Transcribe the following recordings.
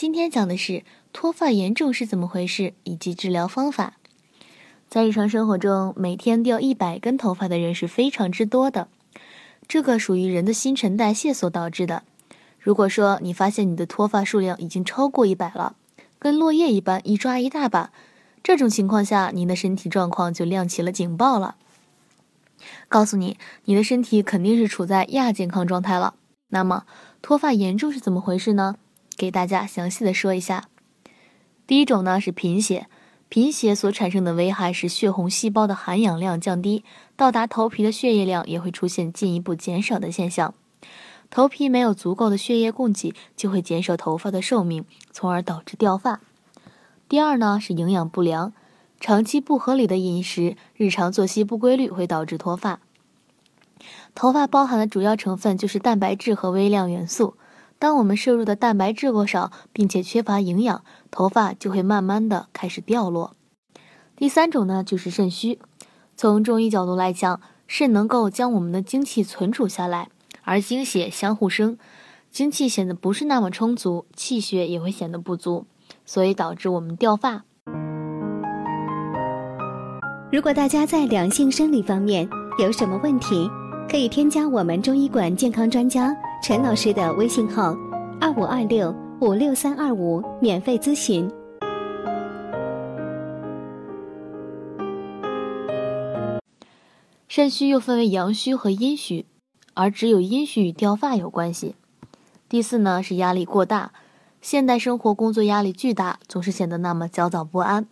今天讲的是脱发严重是怎么回事以及治疗方法。在日常生活中，每天掉一百根头发的人是非常之多的，这个属于人的新陈代谢所导致的。如果说你发现你的脱发数量已经超过一百了，跟落叶一般一抓一大把，这种情况下，您的身体状况就亮起了警报了，告诉你你的身体肯定是处在亚健康状态了。那么脱发严重是怎么回事呢？给大家详细的说一下，第一种呢是贫血，贫血所产生的危害是血红细胞的含氧量降低，到达头皮的血液量也会出现进一步减少的现象，头皮没有足够的血液供给，就会减少头发的寿命，从而导致掉发。第二呢是营养不良，长期不合理的饮食，日常作息不规律会导致脱发。头发包含的主要成分就是蛋白质和微量元素。当我们摄入的蛋白质过少，并且缺乏营养，头发就会慢慢的开始掉落。第三种呢，就是肾虚。从中医角度来讲，肾能够将我们的精气存储下来，而精血相互生，精气显得不是那么充足，气血也会显得不足，所以导致我们掉发。如果大家在两性生理方面有什么问题，可以添加我们中医馆健康专家。陈老师的微信号：二五二六五六三二五，免费咨询。肾虚又分为阳虚和阴虚，而只有阴虚与掉发有关系。第四呢是压力过大，现代生活工作压力巨大，总是显得那么焦躁不安，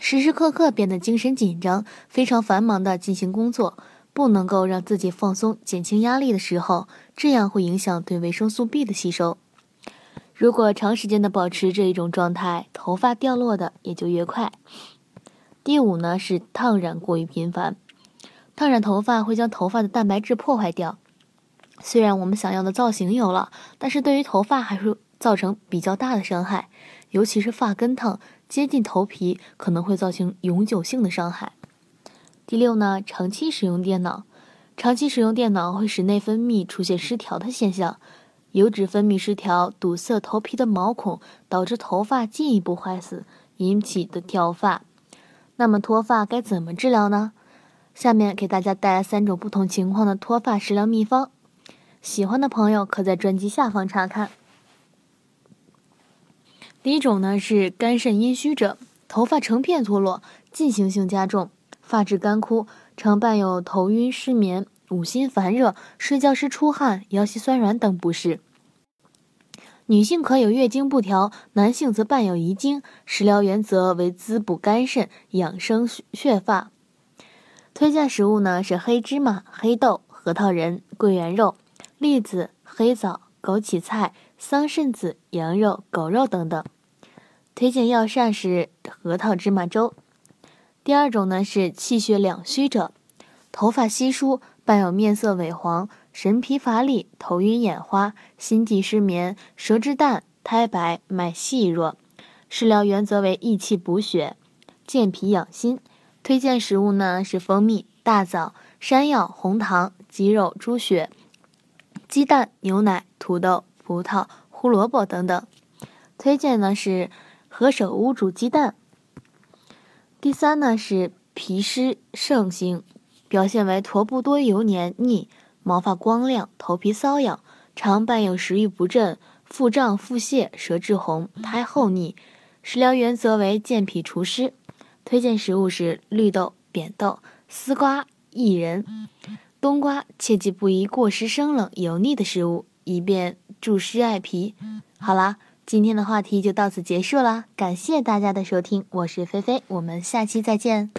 时时刻刻变得精神紧张，非常繁忙的进行工作。不能够让自己放松、减轻压力的时候，这样会影响对维生素 B 的吸收。如果长时间的保持这一种状态，头发掉落的也就越快。第五呢是烫染过于频繁，烫染头发会将头发的蛋白质破坏掉。虽然我们想要的造型有了，但是对于头发还是造成比较大的伤害，尤其是发根烫接近头皮，可能会造成永久性的伤害。第六呢，长期使用电脑，长期使用电脑会使内分泌出现失调的现象，油脂分泌失调堵塞头皮的毛孔，导致头发进一步坏死，引起的掉发。那么脱发该怎么治疗呢？下面给大家带来三种不同情况的脱发食疗秘方，喜欢的朋友可在专辑下方查看。第一种呢是肝肾阴虚者，头发成片脱落，进行性加重。发质干枯，常伴有头晕、失眠、五心烦热、睡觉时出汗、腰膝酸软等不适。女性可有月经不调，男性则伴有遗精。食疗原则为滋补肝肾，养生血发。推荐食物呢是黑芝麻、黑豆、核桃仁、桂圆肉、栗子、黑枣、枸杞菜、桑葚子、羊肉、狗肉等等。推荐药膳是核桃芝麻粥。第二种呢是气血两虚者，头发稀疏，伴有面色萎黄、神疲乏力、头晕眼花、心悸失眠、舌质淡、苔白、脉细弱。食疗原则为益气补血、健脾养心。推荐食物呢是蜂蜜、大枣、山药、红糖、鸡肉、猪血、鸡蛋、牛奶、土豆、葡萄、胡萝卜等等。推荐呢是何首乌煮鸡蛋。第三呢是脾湿盛行，表现为头部多油黏腻，毛发光亮，头皮瘙痒，常伴有食欲不振、腹胀、腹泻、舌质红、苔厚腻。食疗原则为健脾除湿，推荐食物是绿豆、扁豆、丝瓜、薏仁、冬瓜，切记不宜过食生冷、油腻的食物，以便助湿艾脾。好啦。今天的话题就到此结束了，感谢大家的收听，我是菲菲，我们下期再见。